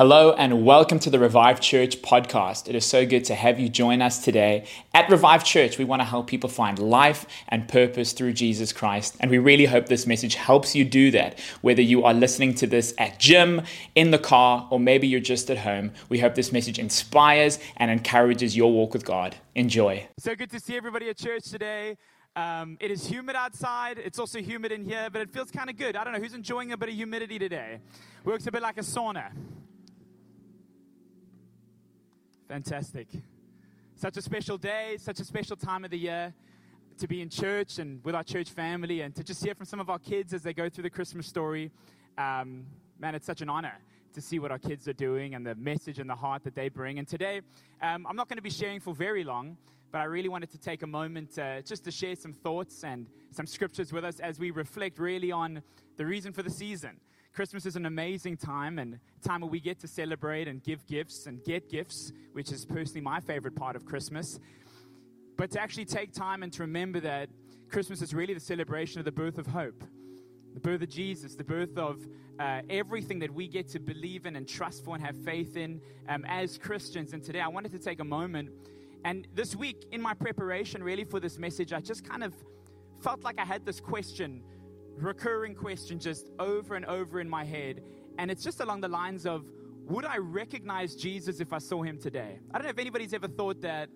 Hello and welcome to the Revive Church podcast. It is so good to have you join us today. At Revive Church, we want to help people find life and purpose through Jesus Christ. And we really hope this message helps you do that. Whether you are listening to this at gym, in the car, or maybe you're just at home, we hope this message inspires and encourages your walk with God. Enjoy. So good to see everybody at church today. Um, it is humid outside. It's also humid in here, but it feels kind of good. I don't know who's enjoying a bit of humidity today. Works a bit like a sauna. Fantastic. Such a special day, such a special time of the year to be in church and with our church family and to just hear from some of our kids as they go through the Christmas story. Um, man, it's such an honor to see what our kids are doing and the message and the heart that they bring. And today, um, I'm not going to be sharing for very long, but I really wanted to take a moment uh, just to share some thoughts and some scriptures with us as we reflect really on the reason for the season. Christmas is an amazing time and time where we get to celebrate and give gifts and get gifts, which is personally my favorite part of Christmas. But to actually take time and to remember that Christmas is really the celebration of the birth of hope, the birth of Jesus, the birth of uh, everything that we get to believe in and trust for and have faith in um, as Christians. And today I wanted to take a moment. And this week, in my preparation really for this message, I just kind of felt like I had this question recurring question just over and over in my head. And it's just along the lines of Would I recognize Jesus if I saw him today? I don't know if anybody's ever thought that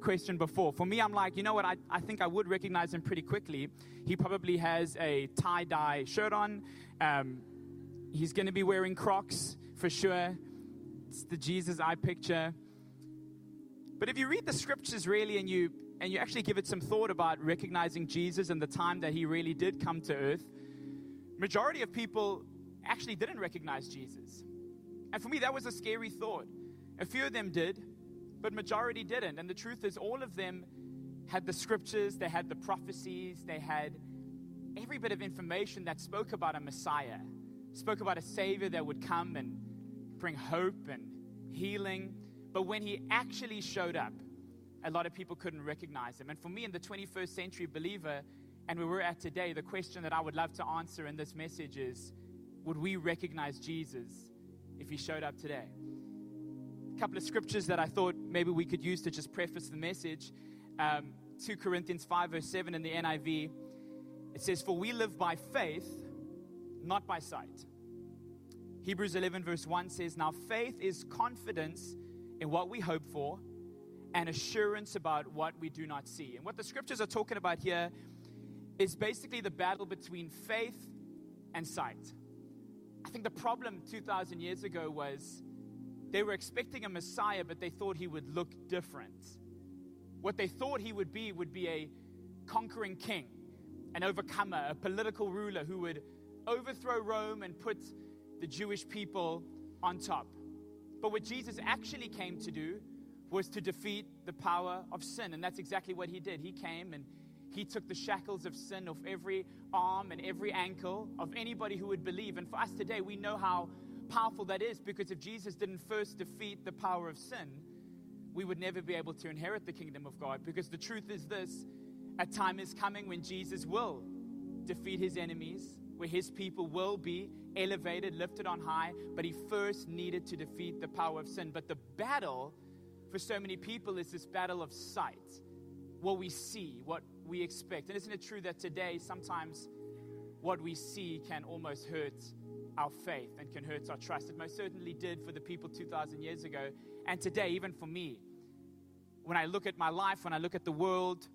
question before. For me, I'm like, you know what? I, I think I would recognize him pretty quickly. He probably has a tie dye shirt on. Um, he's going to be wearing Crocs for sure. It's the Jesus I picture. But if you read the scriptures really and you and you actually give it some thought about recognizing Jesus and the time that he really did come to earth, majority of people actually didn't recognize Jesus. And for me, that was a scary thought. A few of them did, but majority didn't. And the truth is, all of them had the scriptures, they had the prophecies, they had every bit of information that spoke about a Messiah, spoke about a Savior that would come and bring hope and healing. But when he actually showed up, a lot of people couldn't recognize him. And for me, in the 21st century believer, and where we're at today, the question that I would love to answer in this message is would we recognize Jesus if he showed up today? A couple of scriptures that I thought maybe we could use to just preface the message. Um, 2 Corinthians 5, verse 7 in the NIV, it says, For we live by faith, not by sight. Hebrews 11, verse 1 says, Now faith is confidence in what we hope for and assurance about what we do not see. And what the scriptures are talking about here is basically the battle between faith and sight. I think the problem 2,000 years ago was they were expecting a Messiah, but they thought he would look different. What they thought he would be would be a conquering king, an overcomer, a political ruler who would overthrow Rome and put the Jewish people on top. But what Jesus actually came to do was to defeat the power of sin. And that's exactly what he did. He came and he took the shackles of sin off every arm and every ankle of anybody who would believe. And for us today, we know how powerful that is because if Jesus didn't first defeat the power of sin, we would never be able to inherit the kingdom of God. Because the truth is this a time is coming when Jesus will defeat his enemies, where his people will be elevated, lifted on high, but he first needed to defeat the power of sin. But the battle for so many people is this battle of sight what we see, what we expect. And isn't it true that today sometimes what we see can almost hurt our faith and can hurt our trust? It most certainly did for the people 2,000 years ago. And today, even for me, when I look at my life, when I look at the world,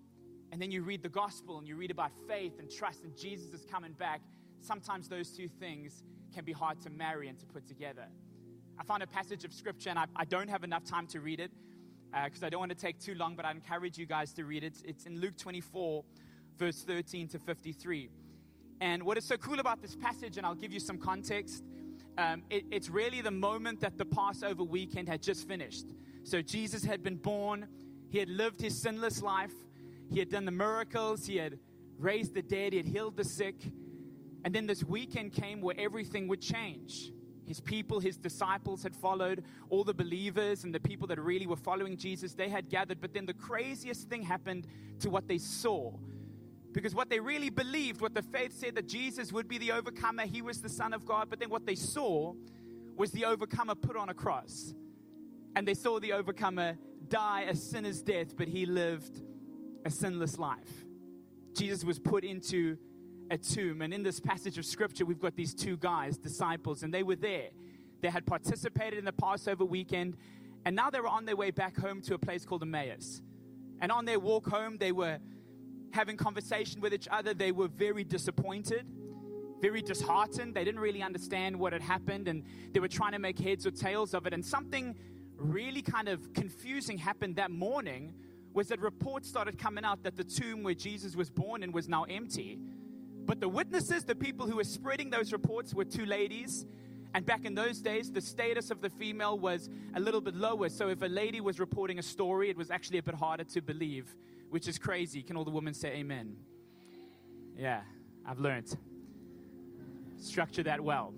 and then you read the gospel and you read about faith and trust and Jesus is coming back, sometimes those two things can be hard to marry and to put together. I found a passage of scripture, and I, I don't have enough time to read it because uh, I don't want to take too long, but I encourage you guys to read it. It's in Luke 24, verse 13 to 53. And what is so cool about this passage, and I'll give you some context, um, it, it's really the moment that the Passover weekend had just finished. So Jesus had been born, he had lived his sinless life, he had done the miracles, he had raised the dead, he had healed the sick. And then this weekend came where everything would change. His people, his disciples had followed, all the believers and the people that really were following Jesus, they had gathered. But then the craziest thing happened to what they saw. Because what they really believed, what the faith said that Jesus would be the overcomer, he was the Son of God. But then what they saw was the overcomer put on a cross. And they saw the overcomer die a sinner's death, but he lived a sinless life. Jesus was put into a tomb. And in this passage of scripture, we've got these two guys, disciples, and they were there. They had participated in the Passover weekend, and now they were on their way back home to a place called Emmaus. And on their walk home, they were having conversation with each other. They were very disappointed, very disheartened. They didn't really understand what had happened, and they were trying to make heads or tails of it. And something really kind of confusing happened that morning was that reports started coming out that the tomb where Jesus was born in was now empty. But the witnesses, the people who were spreading those reports, were two ladies. And back in those days, the status of the female was a little bit lower. So if a lady was reporting a story, it was actually a bit harder to believe, which is crazy. Can all the women say amen? Yeah, I've learned. Structure that well.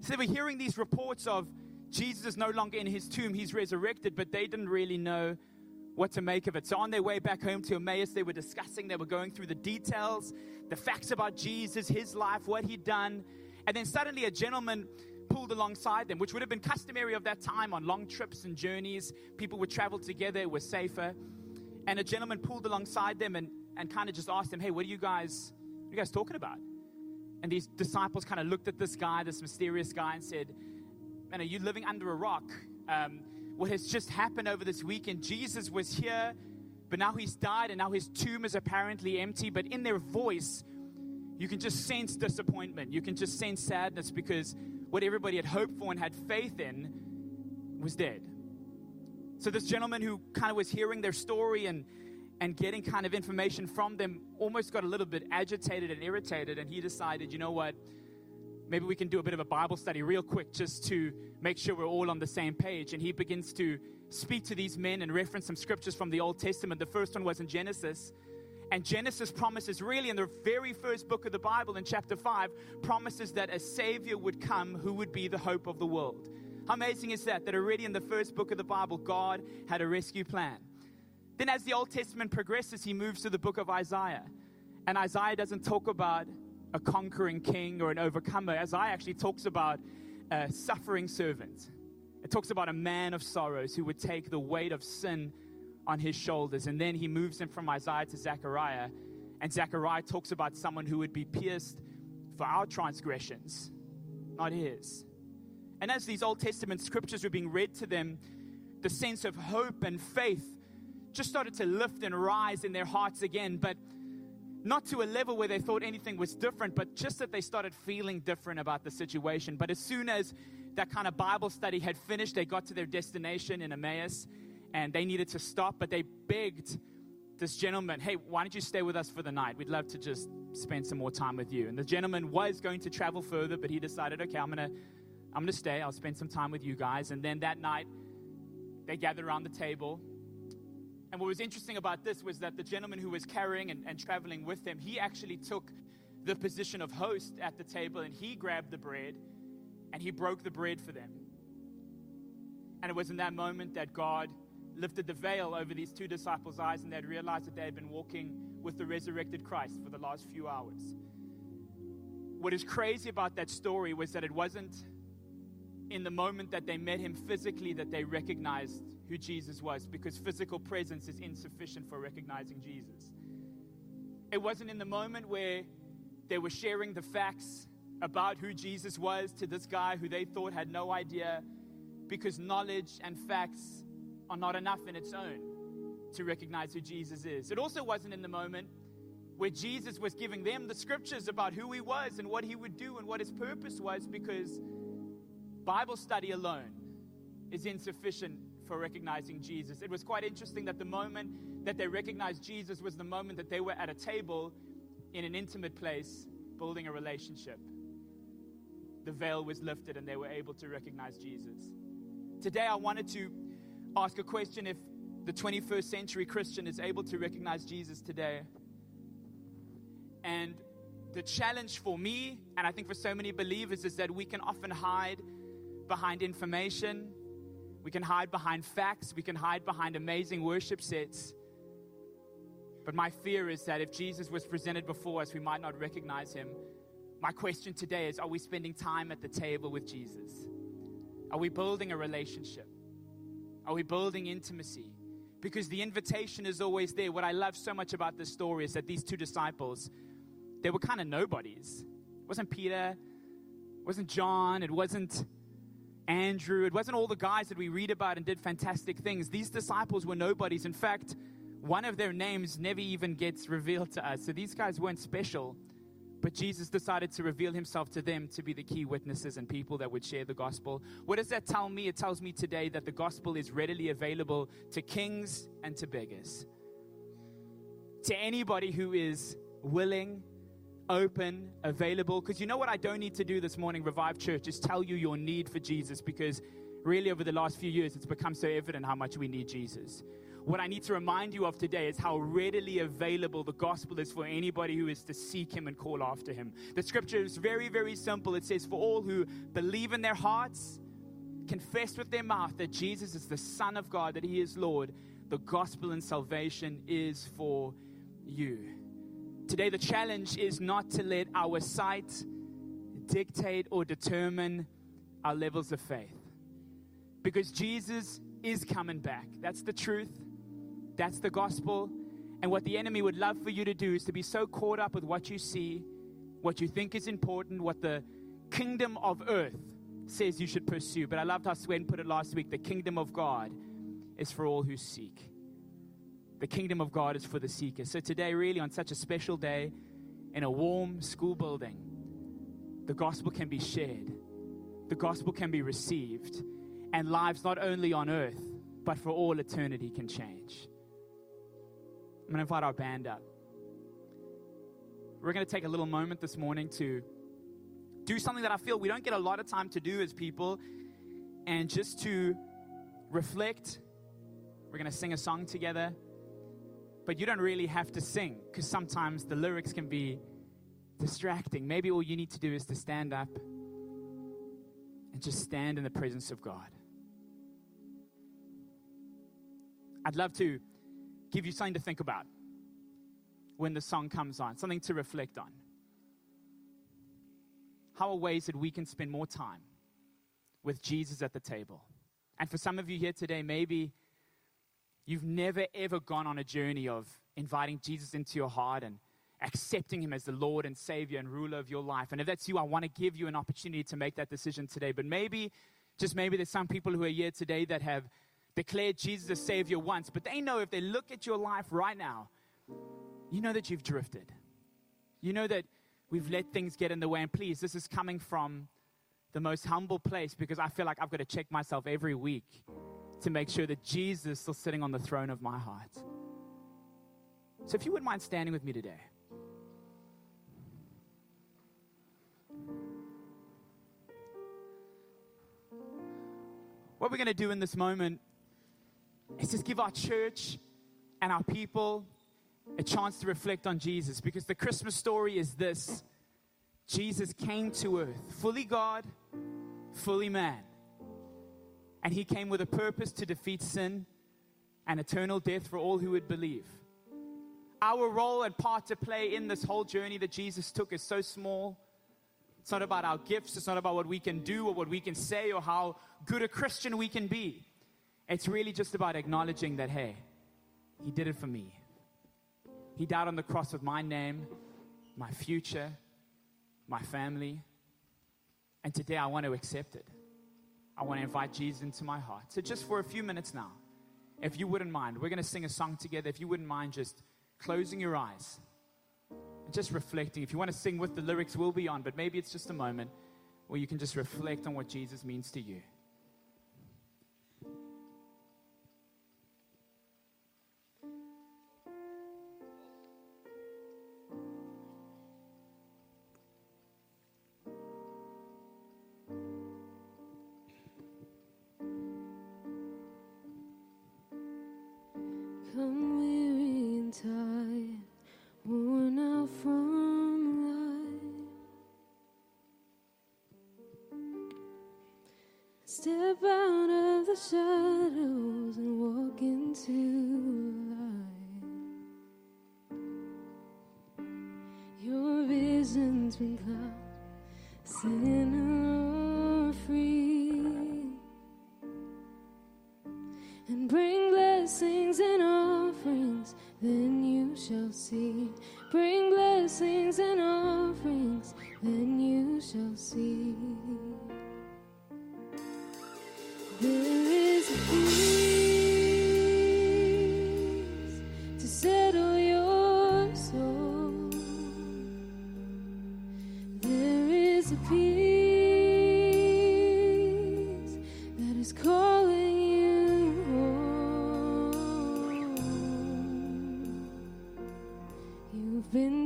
So we're hearing these reports of Jesus is no longer in his tomb, he's resurrected, but they didn't really know what to make of it. So on their way back home to Emmaus, they were discussing, they were going through the details, the facts about Jesus, his life, what he'd done. And then suddenly a gentleman pulled alongside them, which would have been customary of that time on long trips and journeys. People would travel together, it was safer. And a gentleman pulled alongside them and, and kind of just asked them, Hey, what are you guys, are you guys talking about? And these disciples kind of looked at this guy, this mysterious guy, and said, Man, are you living under a rock? Um, what has just happened over this weekend. Jesus was here, but now he's died, and now his tomb is apparently empty. But in their voice, you can just sense disappointment. You can just sense sadness because what everybody had hoped for and had faith in was dead. So, this gentleman who kind of was hearing their story and, and getting kind of information from them almost got a little bit agitated and irritated, and he decided, you know what? Maybe we can do a bit of a Bible study real quick just to make sure we're all on the same page. And he begins to speak to these men and reference some scriptures from the Old Testament. The first one was in Genesis. And Genesis promises, really, in the very first book of the Bible, in chapter 5, promises that a Savior would come who would be the hope of the world. How amazing is that? That already in the first book of the Bible, God had a rescue plan. Then, as the Old Testament progresses, he moves to the book of Isaiah. And Isaiah doesn't talk about a conquering king or an overcomer. Isaiah actually talks about a suffering servant. It talks about a man of sorrows who would take the weight of sin on his shoulders. And then he moves him from Isaiah to Zechariah. And Zechariah talks about someone who would be pierced for our transgressions, not his. And as these Old Testament scriptures were being read to them, the sense of hope and faith just started to lift and rise in their hearts again. But not to a level where they thought anything was different, but just that they started feeling different about the situation. But as soon as that kind of Bible study had finished, they got to their destination in Emmaus and they needed to stop, but they begged this gentleman, hey, why don't you stay with us for the night? We'd love to just spend some more time with you. And the gentleman was going to travel further, but he decided, okay, I'm gonna I'm gonna stay, I'll spend some time with you guys. And then that night they gathered around the table and what was interesting about this was that the gentleman who was carrying and, and traveling with them, he actually took the position of host at the table and he grabbed the bread and he broke the bread for them. And it was in that moment that God lifted the veil over these two disciples' eyes and they'd realized that they had been walking with the resurrected Christ for the last few hours. What is crazy about that story was that it wasn't in the moment that they met him physically that they recognized who Jesus was because physical presence is insufficient for recognizing Jesus. It wasn't in the moment where they were sharing the facts about who Jesus was to this guy who they thought had no idea because knowledge and facts are not enough in its own to recognize who Jesus is. It also wasn't in the moment where Jesus was giving them the scriptures about who he was and what he would do and what his purpose was because Bible study alone is insufficient for recognizing Jesus. It was quite interesting that the moment that they recognized Jesus was the moment that they were at a table in an intimate place building a relationship. The veil was lifted and they were able to recognize Jesus. Today, I wanted to ask a question if the 21st century Christian is able to recognize Jesus today. And the challenge for me, and I think for so many believers, is that we can often hide behind information, we can hide behind facts, we can hide behind amazing worship sets. But my fear is that if Jesus was presented before us, we might not recognize him My question today is Are we spending time at the table with Jesus? Are we building a relationship? Are we building intimacy? Because the invitation is always there. What I love so much about this story is that these two disciples, they were kind of nobodies. It wasn't Peter, it wasn't John, it wasn't Andrew, it wasn't all the guys that we read about and did fantastic things. These disciples were nobodies. In fact, one of their names never even gets revealed to us. So these guys weren't special. But Jesus decided to reveal himself to them to be the key witnesses and people that would share the gospel. What does that tell me? It tells me today that the gospel is readily available to kings and to beggars. To anybody who is willing, open, available. Because you know what I don't need to do this morning, Revive Church, is tell you your need for Jesus because really over the last few years it's become so evident how much we need Jesus. What I need to remind you of today is how readily available the gospel is for anybody who is to seek him and call after him. The scripture is very, very simple. It says, For all who believe in their hearts, confess with their mouth that Jesus is the Son of God, that he is Lord, the gospel and salvation is for you. Today, the challenge is not to let our sight dictate or determine our levels of faith. Because Jesus is coming back. That's the truth. That's the gospel. And what the enemy would love for you to do is to be so caught up with what you see, what you think is important, what the kingdom of earth says you should pursue. But I loved how Sven put it last week the kingdom of God is for all who seek. The kingdom of God is for the seeker. So today, really, on such a special day, in a warm school building, the gospel can be shared, the gospel can be received, and lives not only on earth, but for all eternity can change. I'm going to invite our band up. We're going to take a little moment this morning to do something that I feel we don't get a lot of time to do as people, and just to reflect. We're going to sing a song together, but you don't really have to sing because sometimes the lyrics can be distracting. Maybe all you need to do is to stand up and just stand in the presence of God. I'd love to give you something to think about when the song comes on, something to reflect on. How are ways that we can spend more time with Jesus at the table? And for some of you here today, maybe you've never ever gone on a journey of inviting Jesus into your heart and accepting him as the Lord and Savior and ruler of your life. And if that's you, I want to give you an opportunity to make that decision today. But maybe, just maybe, there's some people who are here today that have declared Jesus as Savior once, but they know if they look at your life right now, you know that you've drifted. You know that we've let things get in the way. And please, this is coming from the most humble place because I feel like I've got to check myself every week to make sure that Jesus is still sitting on the throne of my heart. So if you wouldn't mind standing with me today. What we're going to do in this moment is just give our church and our people a chance to reflect on Jesus because the Christmas story is this Jesus came to earth, fully God, fully man. And he came with a purpose to defeat sin and eternal death for all who would believe. Our role and part to play in this whole journey that Jesus took is so small. It's not about our gifts, it's not about what we can do or what we can say or how good a Christian we can be. It's really just about acknowledging that, hey, He did it for me. He died on the cross with my name, my future, my family. And today I want to accept it. I want to invite Jesus into my heart. So, just for a few minutes now, if you wouldn't mind, we're going to sing a song together. If you wouldn't mind just closing your eyes and just reflecting. If you want to sing with the lyrics, we'll be on, but maybe it's just a moment where you can just reflect on what Jesus means to you.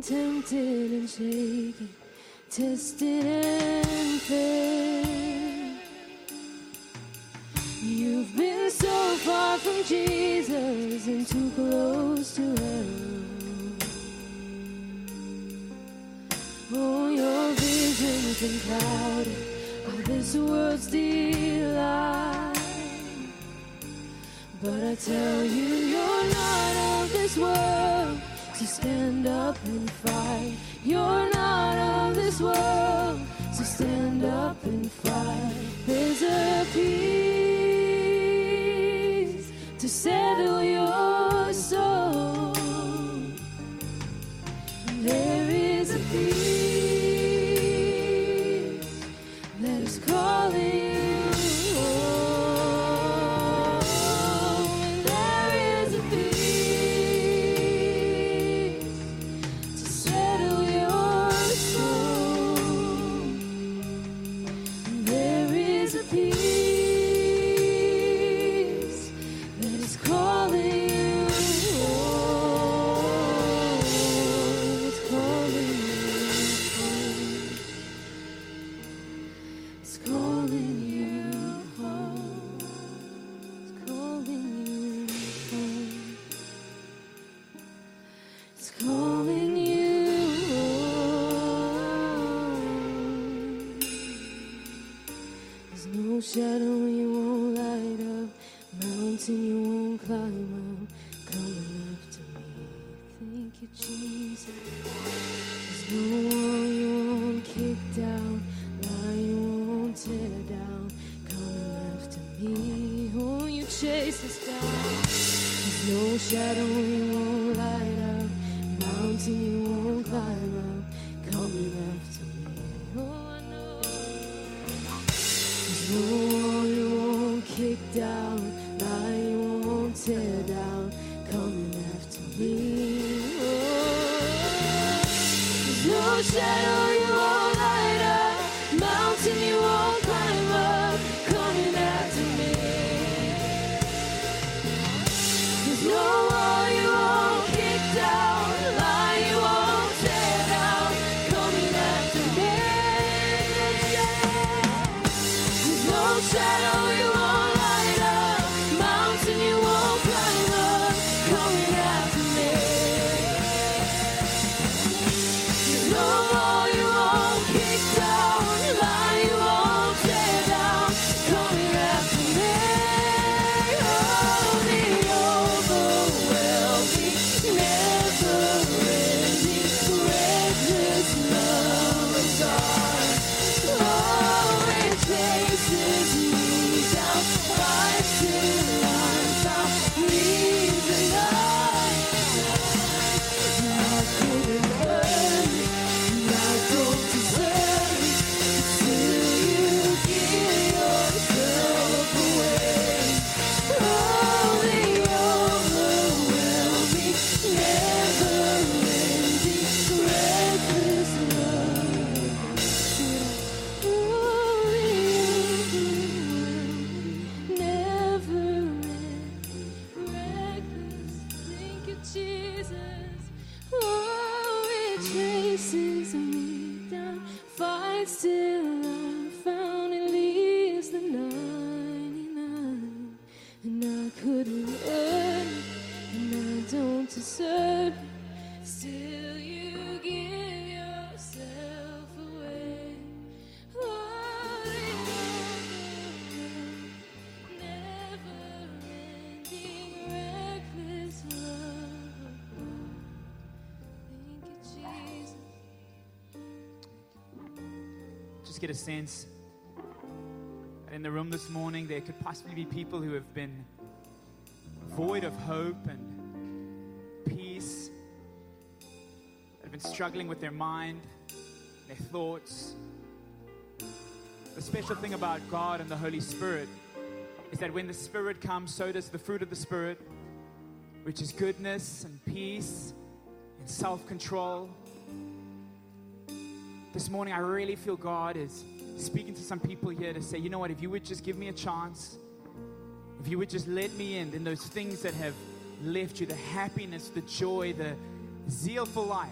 Tempted and shaken, tested and. You've been so far from Jesus and too close to hell. Been clouded by this world's delight. But I tell you, you're not of this world. So stand up and fight. You're not of this world. So stand up and fight. There's a peace to settle your shadow you won't light up, mountain you won't climb up, coming after me. Thank you, Jesus. There's no wall you won't kick down, lie you won't tear down, coming after me. Oh, you chase us down. There's no shadow you won't light up, mountain you won't climb up, coming after Wall you won't kick down, lie you won't tear down, coming after me. Oh, no shadow get a sense that in the room this morning there could possibly be people who have been void of hope and peace, that have been struggling with their mind, their thoughts. The special thing about God and the Holy Spirit is that when the Spirit comes, so does the fruit of the Spirit, which is goodness and peace and self control. This morning, I really feel God is speaking to some people here to say, you know what, if you would just give me a chance, if you would just let me in, then those things that have left you, the happiness, the joy, the zeal for life,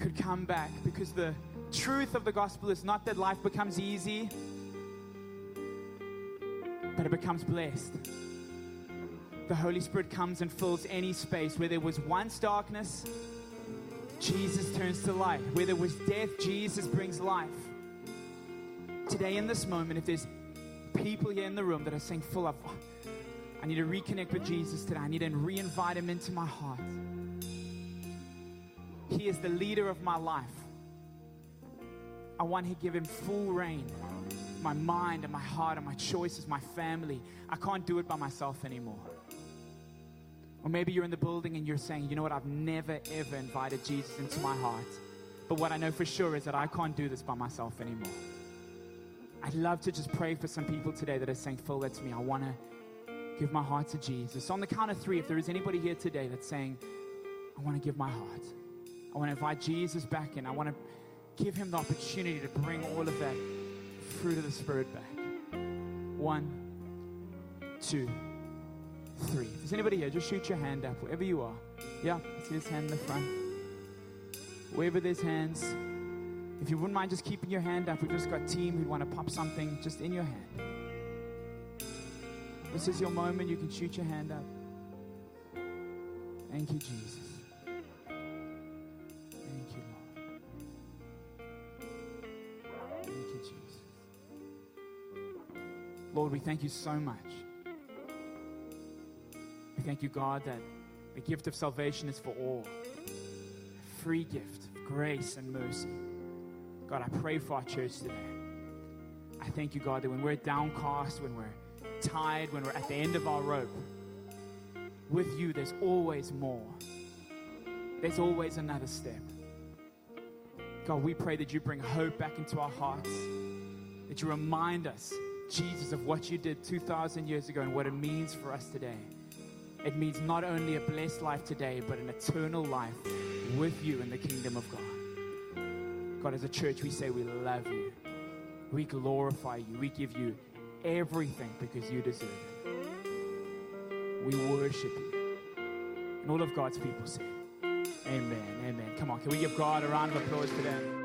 could come back because the truth of the gospel is not that life becomes easy, but it becomes blessed. The Holy Spirit comes and fills any space where there was once darkness, Jesus turns to light. Where there was death, Jesus brings life. Today, in this moment, if there's people here in the room that are saying, full of, I need to reconnect with Jesus today, I need to re invite him into my heart. He is the leader of my life. I want to give him full reign. My mind and my heart and my choices, my family. I can't do it by myself anymore. Or maybe you're in the building and you're saying, you know what, I've never ever invited Jesus into my heart. But what I know for sure is that I can't do this by myself anymore. I'd love to just pray for some people today that are saying, Phil, that's me. I want to give my heart to Jesus. On the count of three, if there is anybody here today that's saying, I want to give my heart, I want to invite Jesus back in, I want to give him the opportunity to bring all of that fruit of the Spirit back. One, two, three. There's anybody here, just shoot your hand up wherever you are. Yeah, I see this hand in the front. Wherever there's hands, if you wouldn't mind just keeping your hand up, we've just got team who'd want to pop something just in your hand. This is your moment. You can shoot your hand up. Thank you, Jesus. Thank you, Lord. Thank you, Jesus. Lord, we thank you so much. Thank you, God, that the gift of salvation is for all. A free gift of grace and mercy. God, I pray for our church today. I thank you, God, that when we're downcast, when we're tired, when we're at the end of our rope, with you, there's always more. There's always another step. God, we pray that you bring hope back into our hearts, that you remind us, Jesus, of what you did 2,000 years ago and what it means for us today. It means not only a blessed life today, but an eternal life with you in the kingdom of God. God, as a church, we say we love you. We glorify you. We give you everything because you deserve it. We worship you. And all of God's people say, Amen. Amen. Come on, can we give God a round of applause for them?